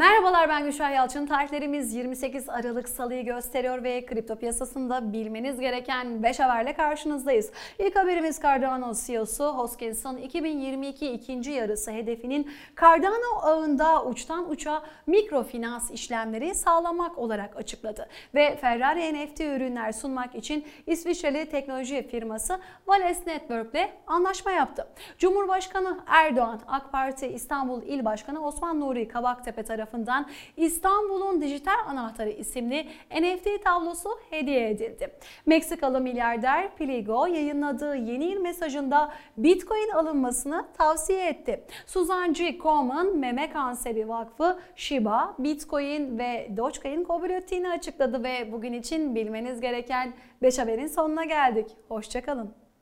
Merhabalar ben Gülşah Yalçın. Tarihlerimiz 28 Aralık Salı'yı gösteriyor ve kripto piyasasında bilmeniz gereken 5 haberle karşınızdayız. İlk haberimiz Cardano CEO'su Hoskinson 2022 ikinci yarısı hedefinin Cardano ağında uçtan uça mikrofinans işlemleri sağlamak olarak açıkladı. Ve Ferrari NFT ürünler sunmak için İsviçreli teknoloji firması Vales Network ile anlaşma yaptı. Cumhurbaşkanı Erdoğan, AK Parti İstanbul İl Başkanı Osman Nuri Kabaktepe tarafından İstanbul'un Dijital Anahtarı isimli NFT tablosu hediye edildi. Meksikalı milyarder Pligo yayınladığı yeni yıl mesajında Bitcoin alınmasını tavsiye etti. Suzan G. Komen, Meme Kanseri Vakfı, Shiba, Bitcoin ve Dogecoin ettiğini açıkladı ve bugün için bilmeniz gereken 5 haberin sonuna geldik. Hoşçakalın.